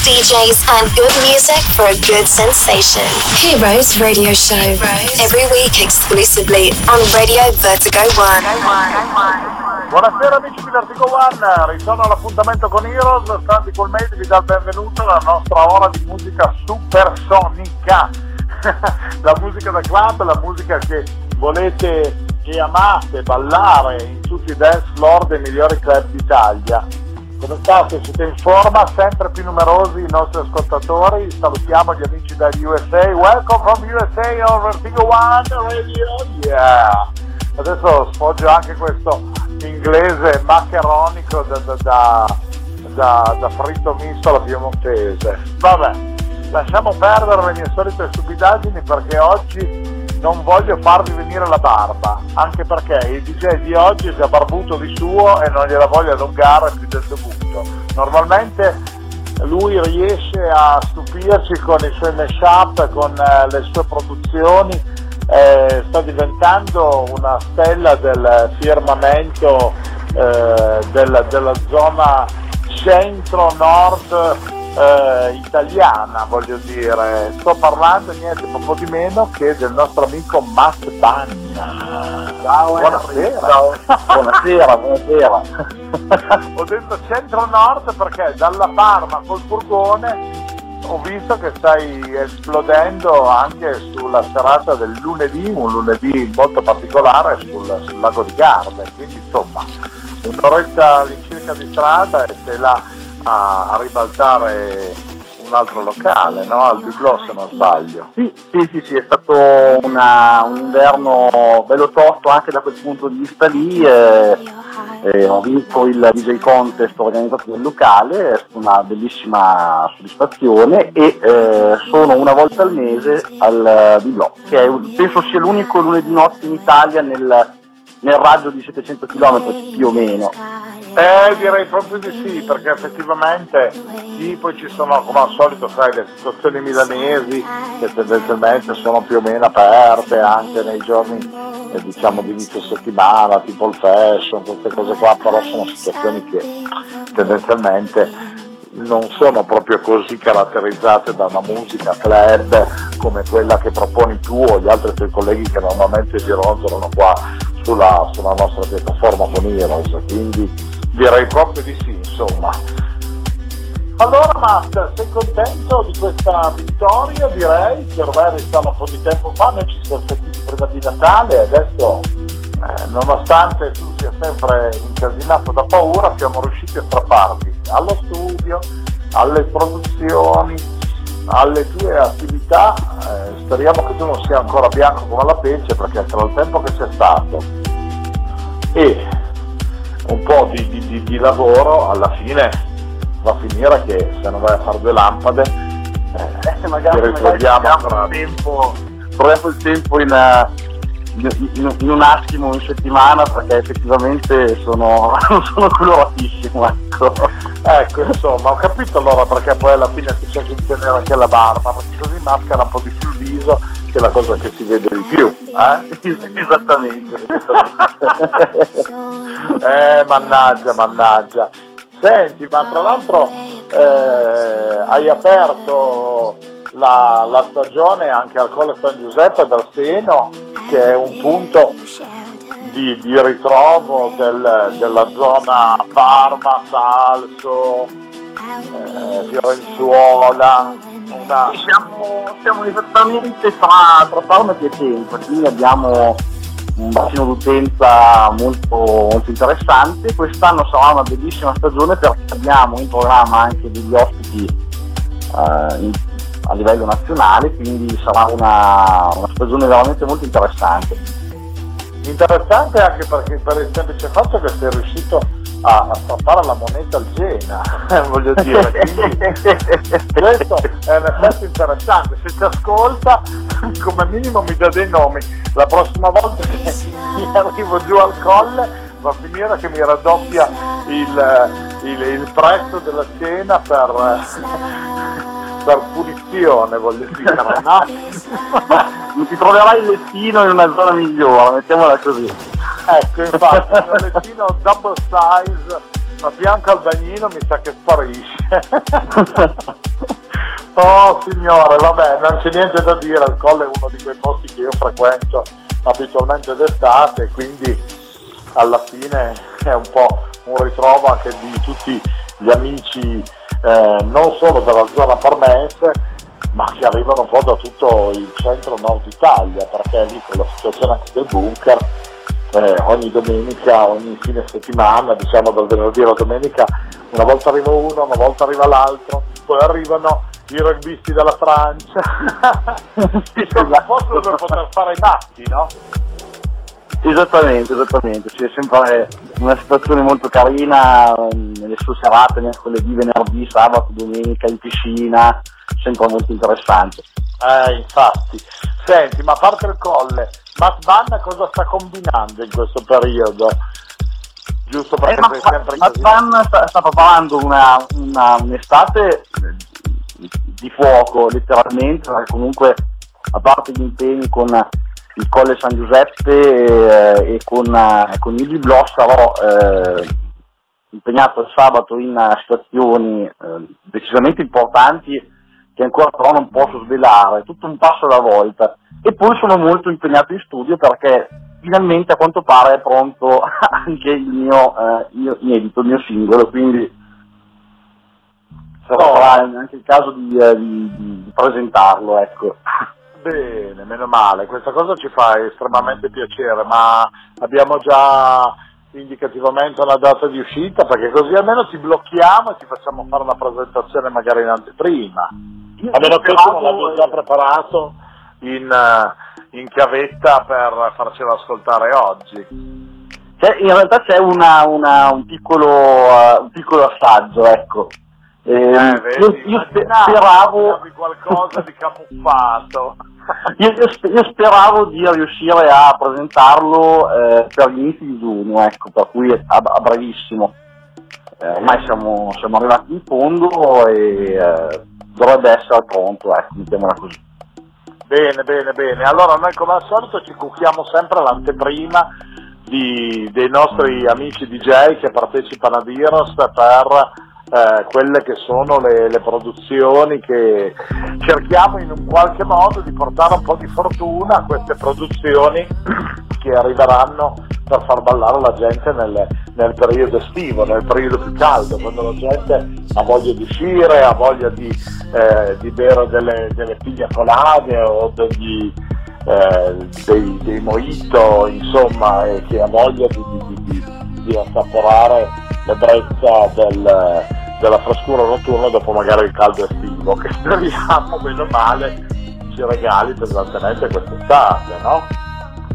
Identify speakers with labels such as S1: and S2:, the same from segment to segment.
S1: DJs, and good music for a good sensation. Heroes Radio Show. Every week exclusively on Radio Vertigo One.
S2: Buonasera amici di Vertigo One, ritorno all'appuntamento con Heroes, Sandy Colmedi vi dà il benvenuto alla nostra ora di musica supersonica. la musica da club, la musica che volete che amate ballare in tutti i dance floor dei migliori club d'Italia. Come state? Siete in forma? Sempre più numerosi i nostri ascoltatori. Salutiamo gli amici dagli USA. Welcome from USA on Vertigo One Radio. Yeah! Adesso sfoggio anche questo inglese maccheronico da, da, da, da, da fritto misto alla piemontese. Vabbè, lasciamo perdere le mie solite stupidaggini perché oggi non voglio farvi venire la barba, anche perché il DJ di oggi è già barbuto di suo e non gliela voglio allungare più del dovuto. Normalmente lui riesce a stupirci con i suoi mashup, con eh, le sue produzioni, eh, sta diventando una stella del firmamento eh, della, della zona centro-nord eh, italiana, voglio dire. Sto parlando niente poco di meno che del nostro amico Matt Bagna.
S3: Ciao,
S2: buonasera.
S3: Ciao. buonasera, buonasera.
S2: Ho detto centro-nord perché dalla Parma col furgone ho visto che stai esplodendo anche sulla serata del lunedì, un lunedì molto particolare sul, sul lago di Garda, quindi insomma un'oretta all'incirca di strada e sei là a, a ribaltare un altro locale, no? al Biglo se non sbaglio.
S3: Sì, sì, sì, sì, è stato una, un inverno bello tosto anche da quel punto di vista lì. Eh, eh, ho vinto il DJ Contest organizzato nel locale, è stata una bellissima soddisfazione e eh, sono una volta al mese al Biglo, che è, penso sia l'unico lunedì notte in Italia nel, nel raggio di 700 km più o meno.
S2: Eh, direi proprio di sì, perché effettivamente sì, poi ci sono come al solito, sai, le situazioni milanesi che tendenzialmente sono più o meno aperte anche nei giorni eh, diciamo di inizio settimana, tipo il fashion, queste cose qua, però sono situazioni che tendenzialmente non sono proprio così caratterizzate da una musica club come quella che proponi tu o gli altri tuoi colleghi che normalmente si ronzolano qua sulla, sulla nostra piattaforma con Heroes, quindi direi proprio di sì, insomma. Allora Matt, sei contento di questa vittoria? Direi che ormai restava un po' di tempo fa, noi ci siamo sentiti prima di Natale e adesso, eh, nonostante tu sia sempre incasinato da paura, siamo riusciti a strapparti allo studio, alle produzioni, alle tue attività. Eh, speriamo che tu non sia ancora bianco come la pece perché tra il tempo che c'è stato e un po' di, di, di, lavoro, alla fine va a finire che se non vai a fare due lampade
S3: eh, magari,
S2: ci ritroviamo
S3: ancora tempo, troviamo il tempo in, eh, in, in, un attimo, in settimana, perché effettivamente sono, sono coloratissimo. Ecco.
S2: ecco, insomma, ho capito allora perché poi alla fine si cerca di tenere anche la barba, perché così maschera un po' di più il viso che è la cosa che si vede di più.
S3: Eh? Esattamente.
S2: eh, mannaggia, mannaggia. Senti, ma tra l'altro eh, hai aperto la, la, stagione anche al Colle San Giuseppe dal Seno, che è un punto di, di ritrovo del, della zona Parma, Salso, eh,
S3: siamo, siamo, esattamente tra, tra Parma e Piacenza, quindi abbiamo un bacino d'utenza molto, molto, interessante. Quest'anno sarà una bellissima stagione perché abbiamo in programma anche degli ospiti eh, in, a livello nazionale, quindi sarà una, una stagione veramente molto interessante.
S2: Interessante anche perché per il semplice fatto che sei riuscito a, a strappare la moneta al Gena, voglio dire. Quindi, questo è un effetto interessante. Se ti ascolta, come minimo mi dà dei nomi. La prossima volta che mi arrivo giù al colle va a finire che mi raddoppia il, il, il prezzo della cena per, per punizione, voglio dire, no?
S3: ti troverai il lettino in una zona migliore, mettiamola così.
S2: Ecco, infatti, un lettino double size, a fianco al bagnino mi sa che sparisce. Oh signore, vabbè, non c'è niente da dire, il Colle è uno di quei posti che io frequento abitualmente d'estate, quindi alla fine è un po' un ritrovo anche di tutti gli amici eh, non solo della zona parmense, ma che arrivano un po' da tutto il centro nord Italia, perché lì con la situazione anche del bunker, eh, ogni domenica, ogni fine settimana, diciamo dal venerdì alla domenica, una volta arriva uno, una volta arriva l'altro, poi arrivano i rugbisti dalla Francia, che sono posto dove poter fare i matti, no?
S3: Esattamente, esattamente, sì, è sempre una situazione molto carina mm, nelle sue serate, mercoledì, venerdì, sabato, domenica, in piscina, sempre molto interessante.
S2: Eh, infatti. Senti, ma a parte il colle, Matt Banna cosa sta combinando in questo periodo? Giusto perché
S3: eh,
S2: sei sempre
S3: Matt Banna sta, sta preparando una, una, un'estate di fuoco, letteralmente, comunque a parte gli impegni con il Colle San Giuseppe eh, e con, eh, con il Biblò sarò eh, impegnato il sabato in situazioni eh, decisamente importanti che ancora però non posso svelare, tutto un passo alla volta. E poi sono molto impegnato in studio perché finalmente a quanto pare è pronto anche il mio, eh, mio inedito, il mio singolo, quindi sarà oh. anche il caso di, eh, di, di presentarlo, ecco.
S2: Bene, meno male, questa cosa ci fa estremamente piacere, ma abbiamo già indicativamente una data di uscita perché così almeno ci blocchiamo e ci facciamo fare una presentazione magari in anteprima. A meno che tu non l'abbia già preparato in, eh, in, chiavetta per farcelo ascoltare oggi.
S3: C'è, in realtà c'è una, una, un, piccolo, uh, un piccolo assaggio, ecco.
S2: Eh, eh, vedi, io, io speravo qualcosa di camuffato.
S3: io, io, speravo di riuscire a presentarlo eh, per gli inizi di giugno, ecco, per cui a, a brevissimo. Eh, ormai siamo, siamo, arrivati in fondo e dovrebbe essere pronto, ecco, mettiamola così.
S2: Bene, bene, bene. Allora noi come al solito ci cucchiamo sempre l'anteprima di, dei nostri amici DJ che partecipano a Diros per eh, quelle che sono le, le, produzioni che cerchiamo in un qualche modo di portare un po' di fortuna a queste produzioni che arriveranno per far ballare la gente nel, nel periodo estivo, nel periodo più caldo, quando la gente ha voglia di uscire, ha voglia di, eh, di bere delle, delle piglia colade o degli, eh, dei, dei mojito, insomma, e che ha voglia di, di, di, assaporare l'ebbrezza del, della frescura notturna dopo magari il caldo estivo, che speriamo bene o male ci regali pesantemente quest'estate, no?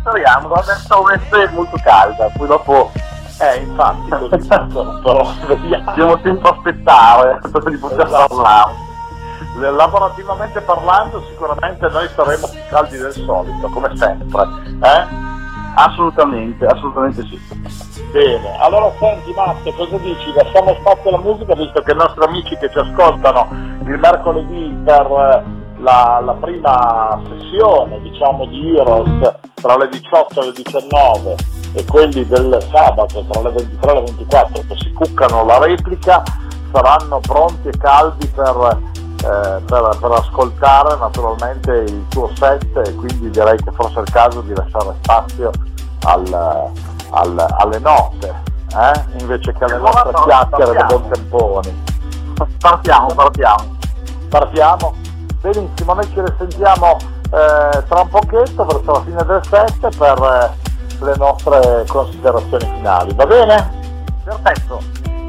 S3: Speriamo, adesso è molto calda, poi dopo
S2: eh, infatti, così però vediamo.
S3: Dobbiamo sempre aspettare di poter esatto. parlare.
S2: Lavorativamente parlando, sicuramente noi saremo più caldi del solito, come sempre. Eh?
S3: Assolutamente, assolutamente sì.
S2: Bene, allora senti Matte, cosa dici? Lasciamo spazio alla musica visto che i nostri amici che ci ascoltano il mercoledì per eh, la, la prima sessione diciamo di Heroes tra le 18 e le 19 e quelli del sabato tra le 23 e le 24 che si cuccano la replica saranno pronti e caldi per eh, per, per, ascoltare naturalmente il tuo set e quindi direi che forse è il caso di lasciare spazio al, al, alle note eh? invece che alle nostre chiacchiere dei buon temponi.
S3: Partiamo, partiamo.
S2: Partiamo? Benissimo, noi ci risentiamo eh, tra un pochetto verso la fine del set per eh, le nostre considerazioni finali, va bene?
S3: Perfetto.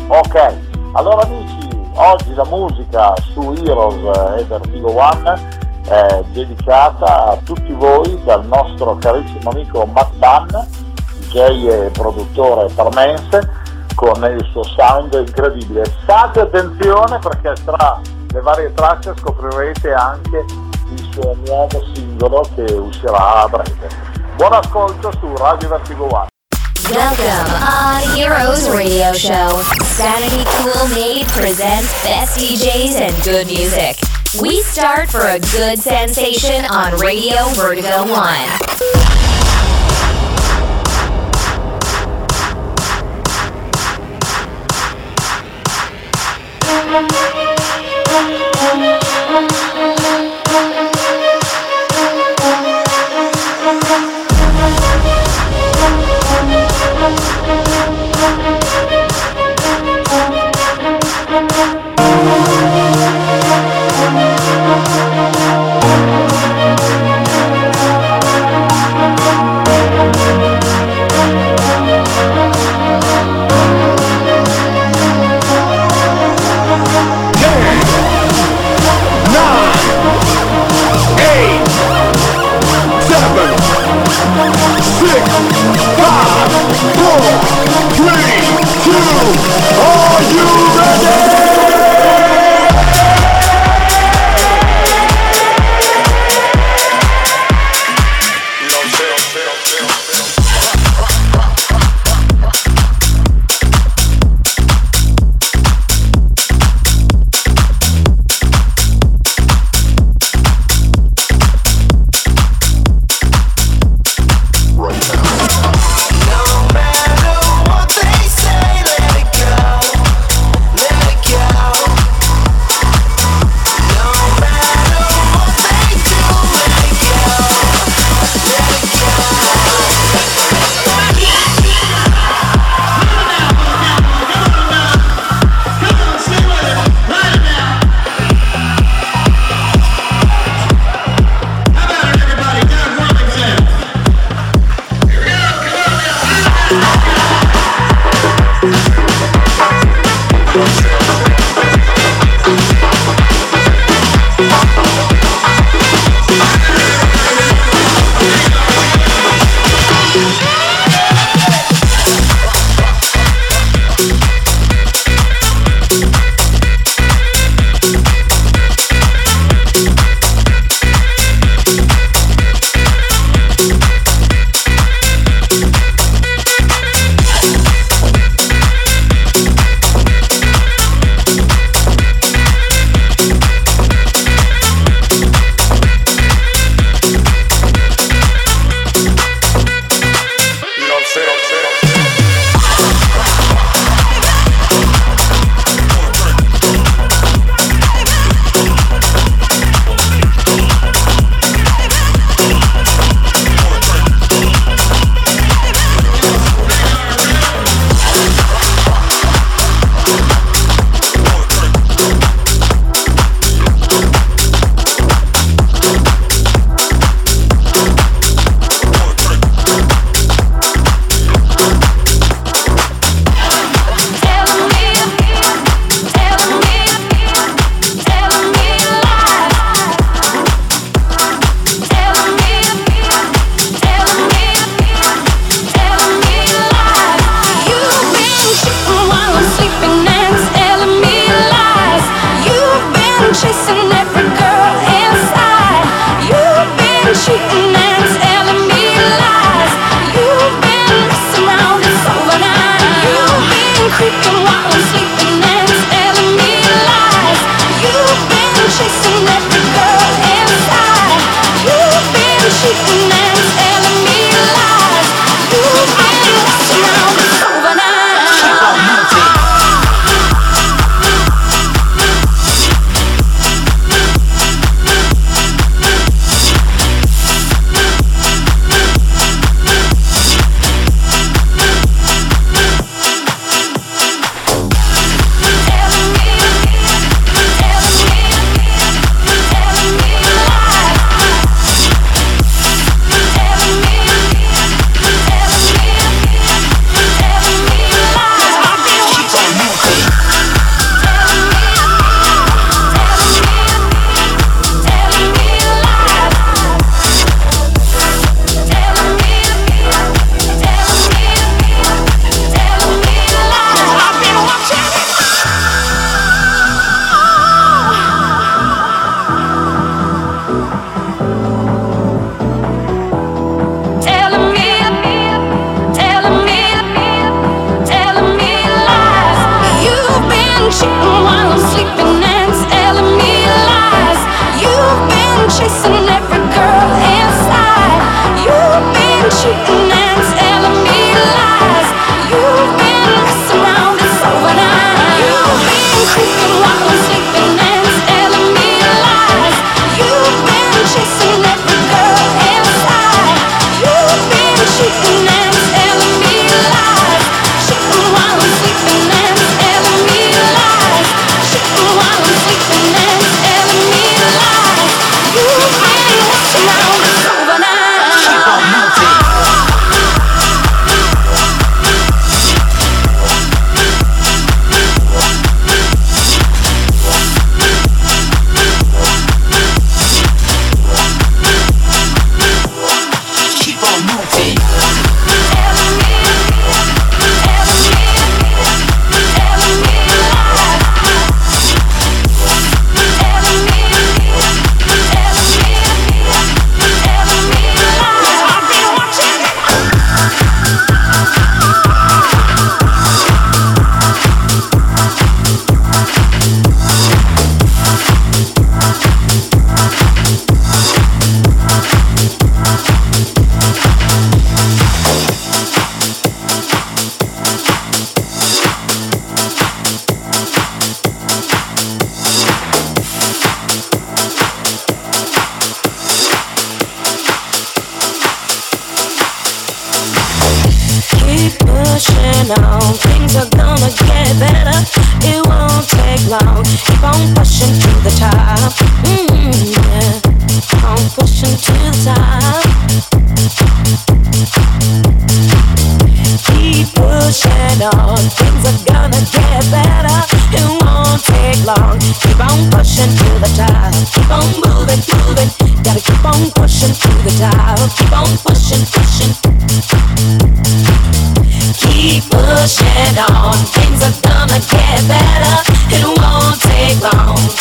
S2: Ok, allora amici Oggi la musica su Heroes e Vertigo One è dedicata a tutti voi dal nostro carissimo amico Matt Ban, DJ e produttore parmense, con il suo sound incredibile. State attenzione perché tra le varie tracce scoprirete anche il suo nuovo singolo che uscirà a breve. Buon ascolto su Radio Vertigo One.
S1: Welcome on Heroes Radio Show. Sanity Cool Made presents best DJs and good music. We start for a good sensation on Radio Vertigo 1.
S4: Thank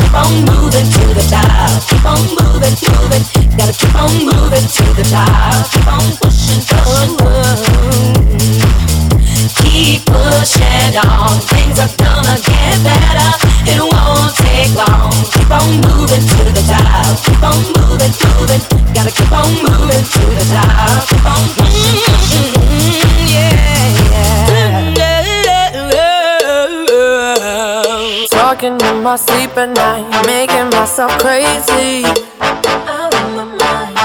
S4: Keep on moving to the top. Keep on moving, moving. Gotta keep on moving to the top. Keep on pushing, pushing. Keep pushing on. Things are gonna get better. It won't take long. Keep on moving to the top. Keep on moving, moving. Gotta keep on moving to the top. Keep on pushing, pushing. Yeah, yeah.
S5: Talking in my sleep at night, making myself crazy. Out of my mind,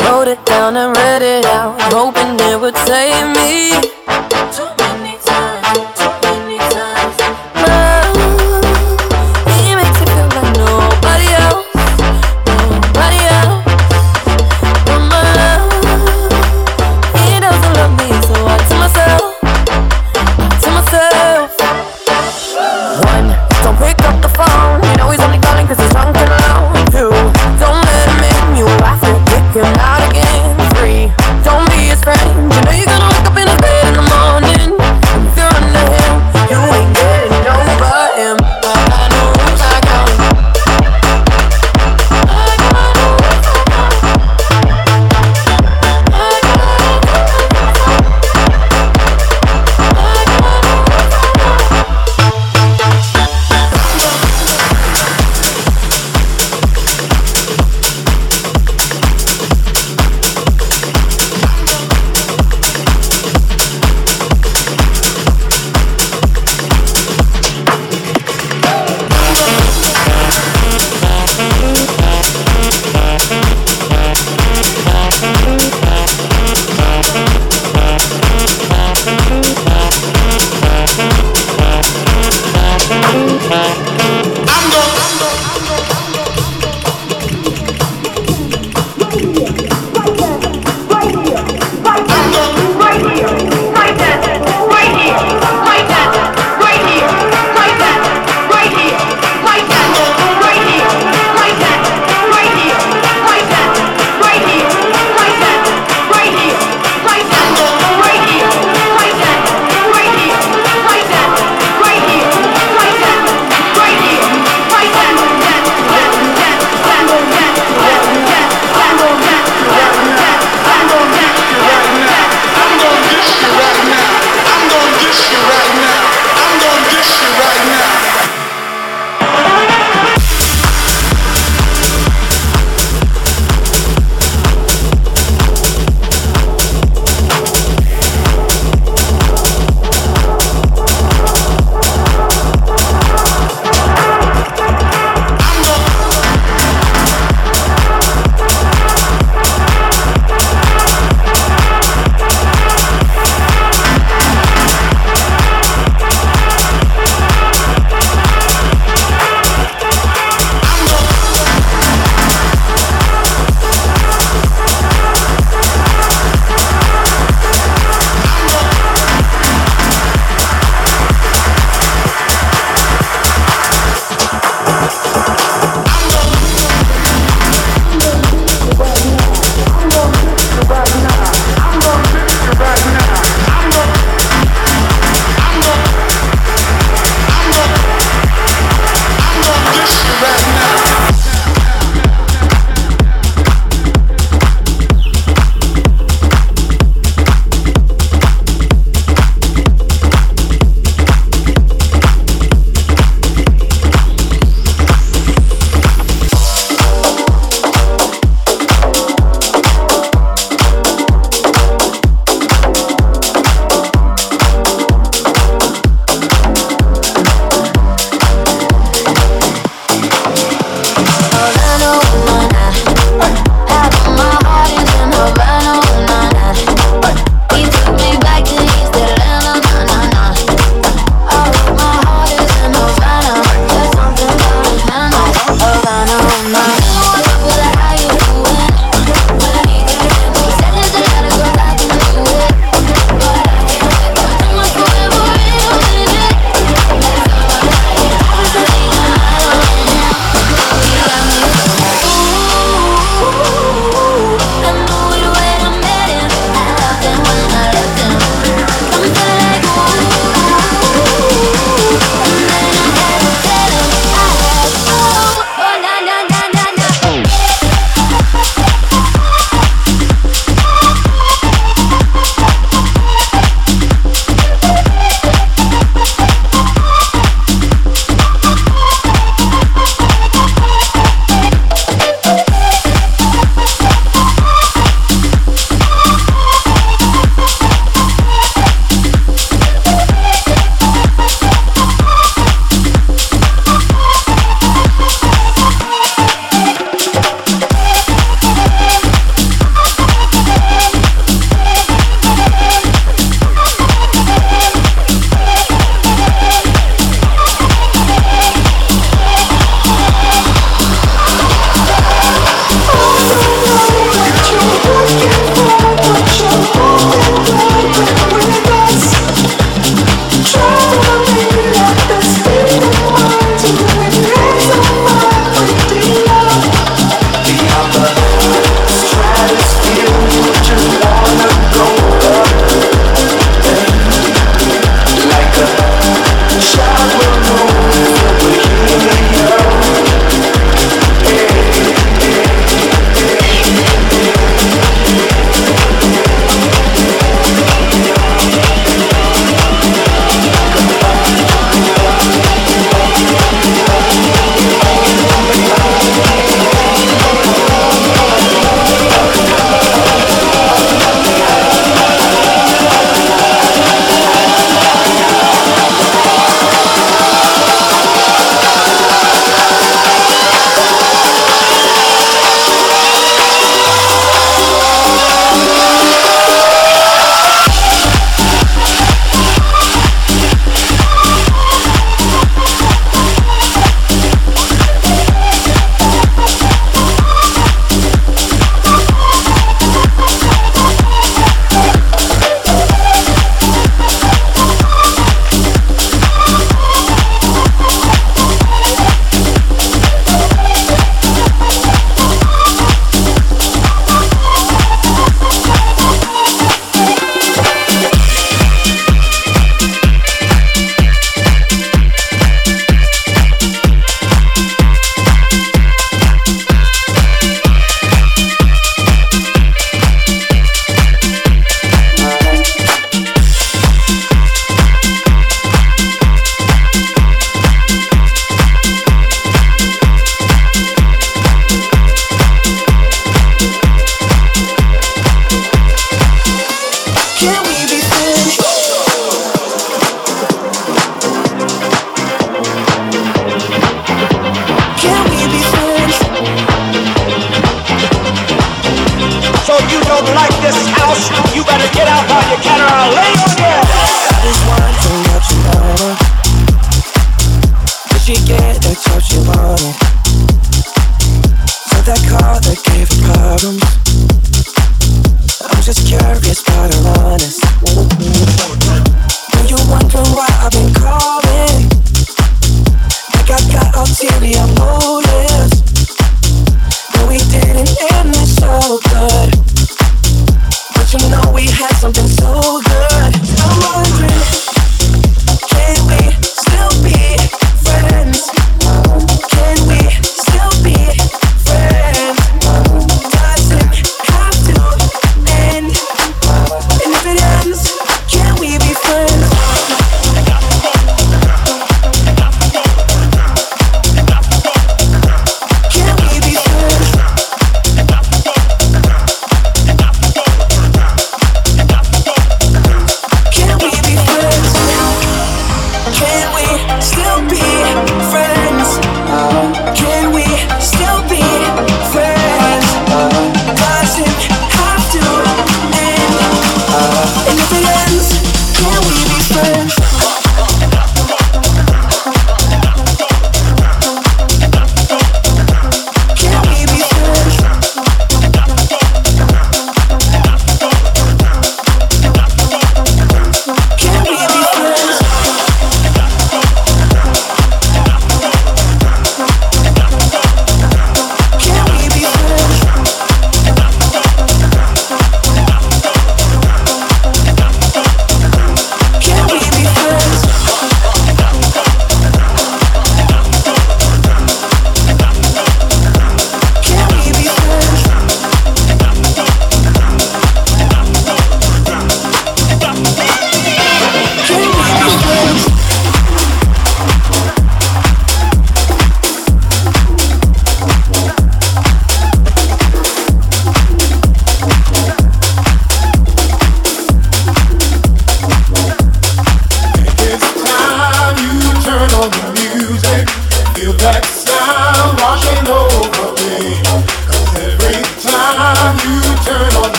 S5: wrote it down and read it out, hoping it would save me.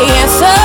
S5: the
S6: answer.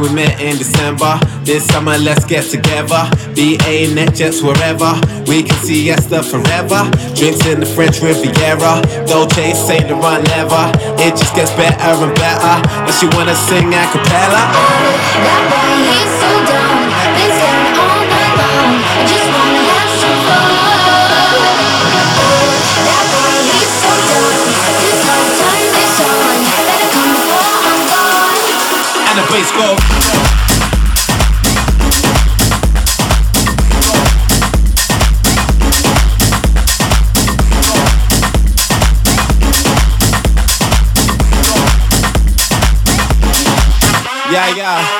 S6: We met in December. This summer, let's get together. BA, NetJets, wherever. We can siesta forever. Drinks in the French Riviera. Dolce, Saint Laurent leather. It just gets better and better. And she wanna sing a cappella.
S7: That boy, he's so dumb.
S6: And the bass go. Yeah, yeah,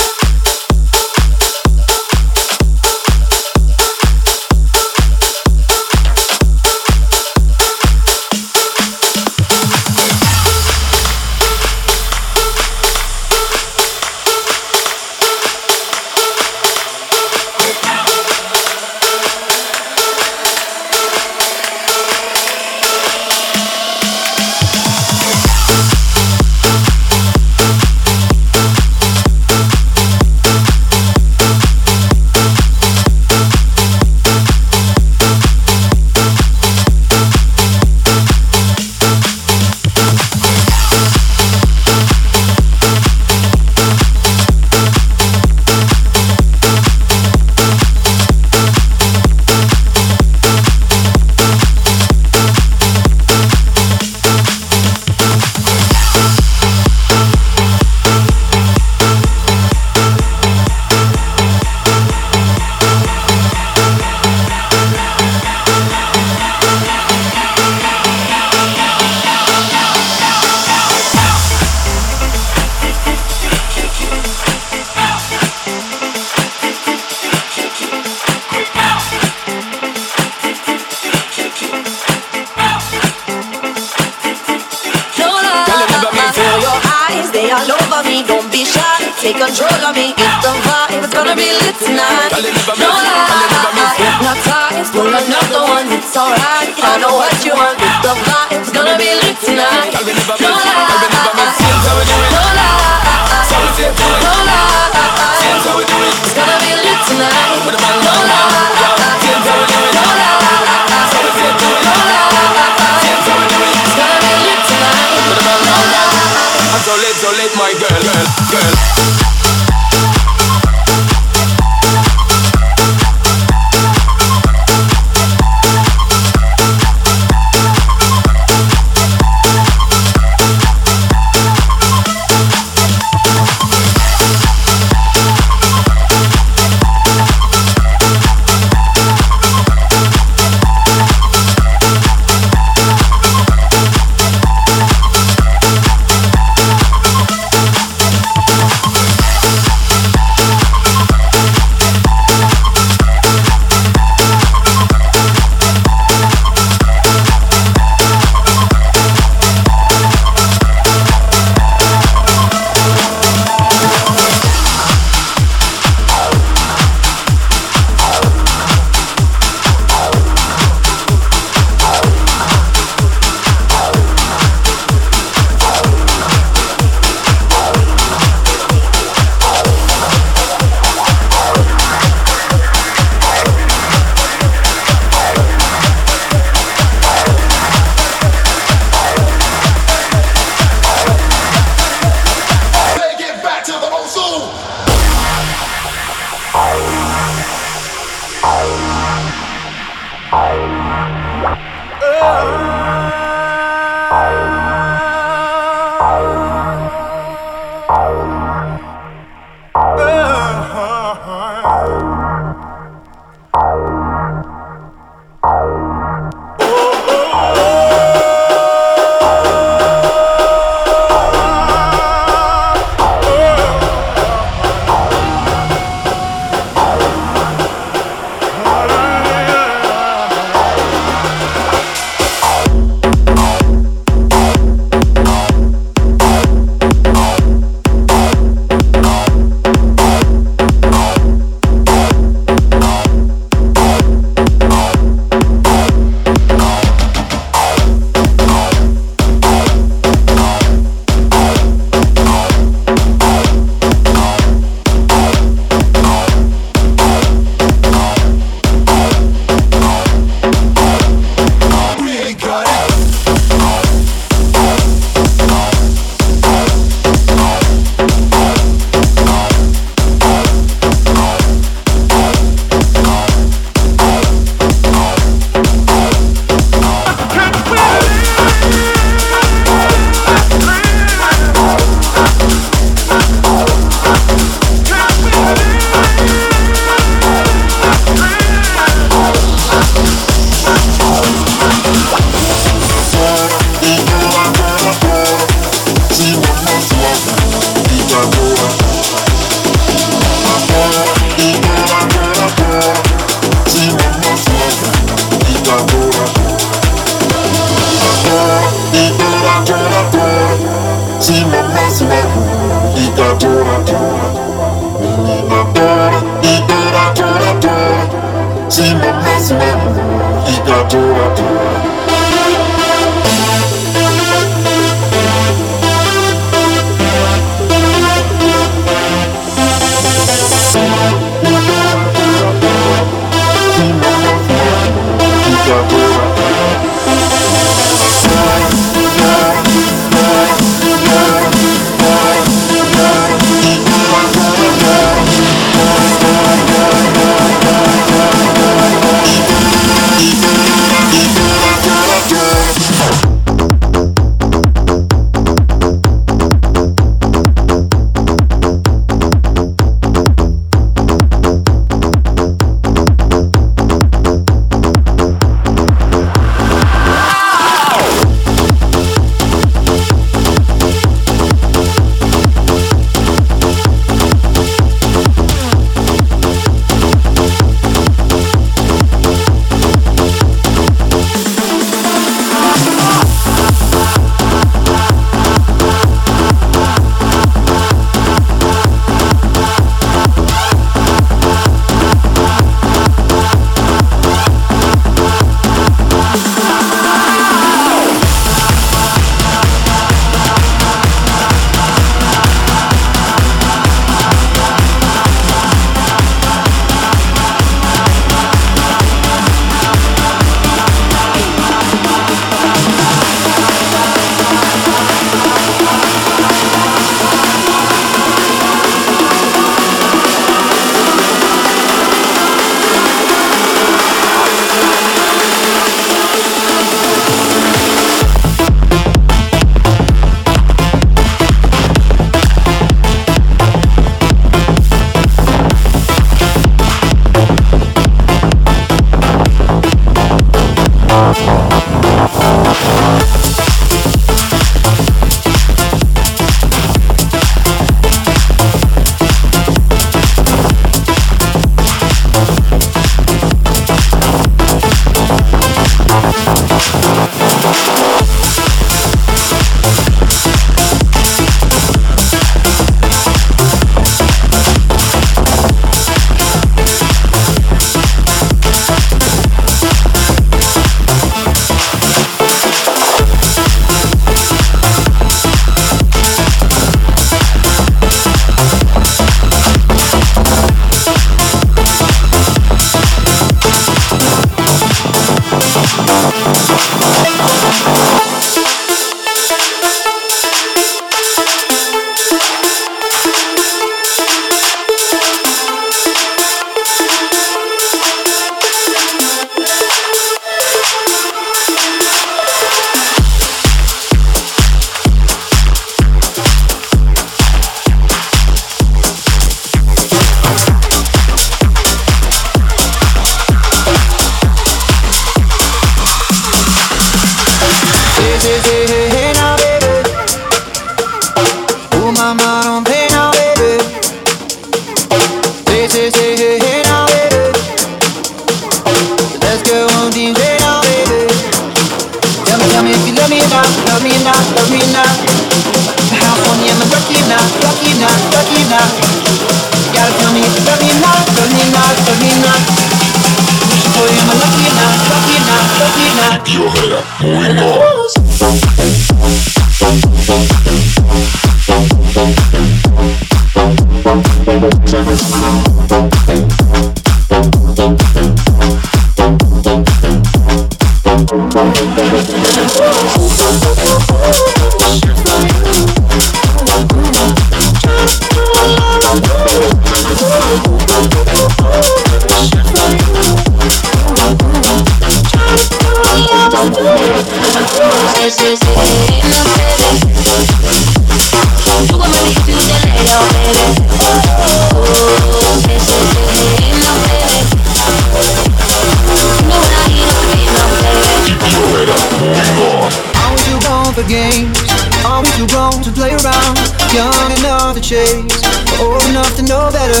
S8: young enough to change, old enough to know better.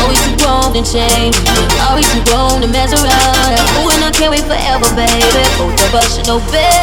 S7: Always too grown to change, always too grown to mess around. Ooh, and I can't wait forever, baby. Both of us should know better.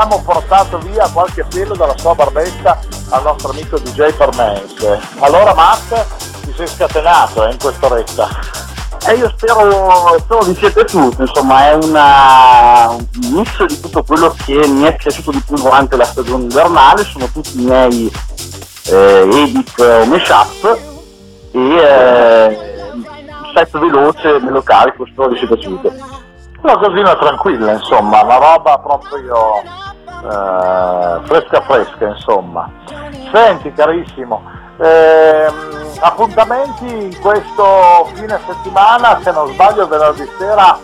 S2: Abbiamo portato via qualche pelo dalla sua barbetta al nostro amico DJ Permense. Allora Matt, ti sei scatenato eh, in quest'oretta.
S3: E io spero, spero vi sia piaciuto, insomma è una, un mix di tutto quello che mi è piaciuto di più durante la stagione invernale, sono tutti i miei eh, edit o mashup e eh, set veloce me lo carico, spero vi sia piaciuto.
S2: Una cosina tranquilla, insomma, una roba proprio eh, fresca fresca, insomma. Senti carissimo, ehm, appuntamenti in questo fine settimana, se non sbaglio venerdì sera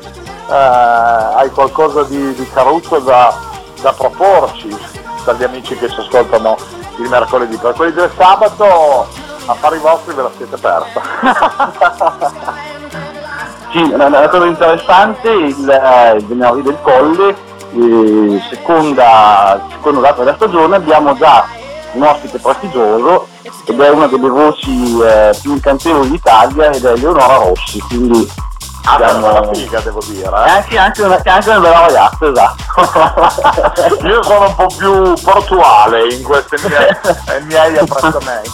S2: eh, hai qualcosa di, di caruccio da, da proporci dagli amici che ci ascoltano il mercoledì. Per quelli del sabato, affari vostri ve la siete persa.
S3: Sì, una, cosa interessante, il, il venerdì del Colle, eh, seconda, secondo dato della stagione, abbiamo già un ospite prestigioso ed è una delle voci eh, più incantevoli d'Italia ed è Leonora Rossi, quindi
S2: beh,
S3: siamo-
S2: una figa devo dire. eh.
S3: anche, anche una, anche una bella ragazza, esatto.
S2: Io sono un po' più portuale in questi miei, miei apprezzamenti.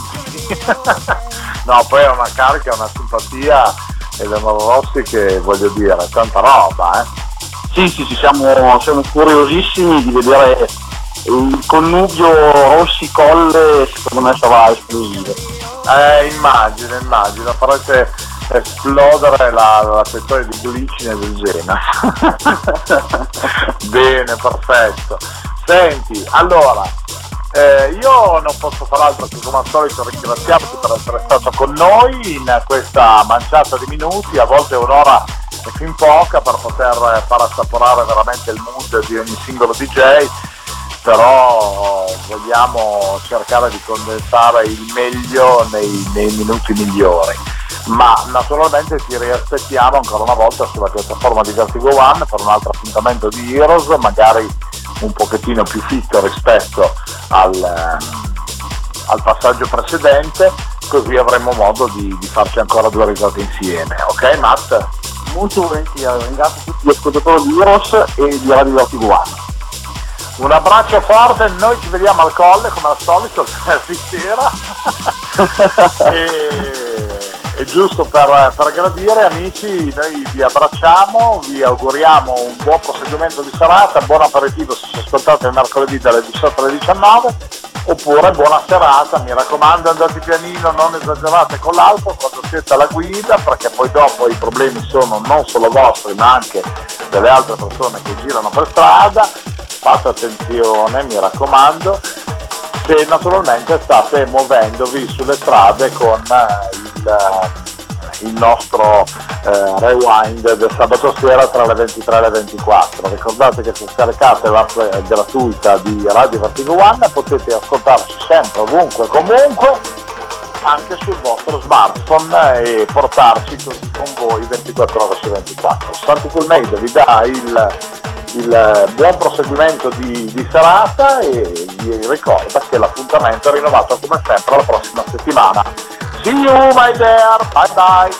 S2: no, poi è una carica, una simpatia e Leonora Rossi che voglio dire, tanta roba, eh.
S3: Sì, sì, sì, siamo, siamo curiosissimi di vedere il connubio Rossi-Colle, secondo me sarà esplosivo.
S2: Eh, immagino, immagino, farete esplodere la, la settore di glicine del Gena. Bene, perfetto. Senti, allora, eh, io non posso far altro che come al solito ringraziarti per essere stato con noi in questa manciata di minuti, a volte un'ora è fin poca per poter far assaporare veramente il mood di ogni singolo DJ, però vogliamo cercare di condensare il meglio nei, nei minuti migliori. Ma naturalmente ti riaspettiamo ancora una volta sulla piattaforma di Vertigo One per un altro appuntamento di Heroes, magari un pochettino più fitto rispetto al, ehm, al passaggio precedente, così avremo modo di, di farci ancora due risate insieme. Ok Matt?
S3: Molto volentieri, ringrazio tutti gli ascoltatori di Heroes e di Radio Vertigo One.
S2: Un abbraccio forte, noi ci vediamo al colle come al solito venerdì sera. e, e giusto per, per gradire amici, noi vi abbracciamo, vi auguriamo un buon proseguimento di serata, buon aperitivo se ci ascoltate mercoledì dalle 18 alle 19 oppure buona serata, mi raccomando andate pianino, non esagerate con l'alcol quando siete alla guida perché poi dopo i problemi sono non solo vostri ma anche delle altre persone che girano per strada, fate attenzione, mi raccomando, se naturalmente state muovendovi sulle strade con eh, il, il nostro eh, rewind del sabato sera tra le 23 e le 24. Ricordate che se scaricate l'app gratuita di Radio Vertigo One potete ascoltarci sempre, ovunque, comunque, anche sul vostro smartphone e portarci così con voi 24 ore su 24. Santi Coolmade vi dà il, il buon proseguimento di, di serata e vi ricorda che l'appuntamento è rinnovato come sempre la prossima settimana. See you my dear, bye bye!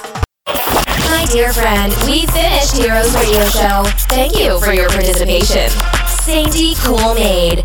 S1: My dear friend, we finished Heroes Radio Show. Thank you for your participation. Sainty Cool Maid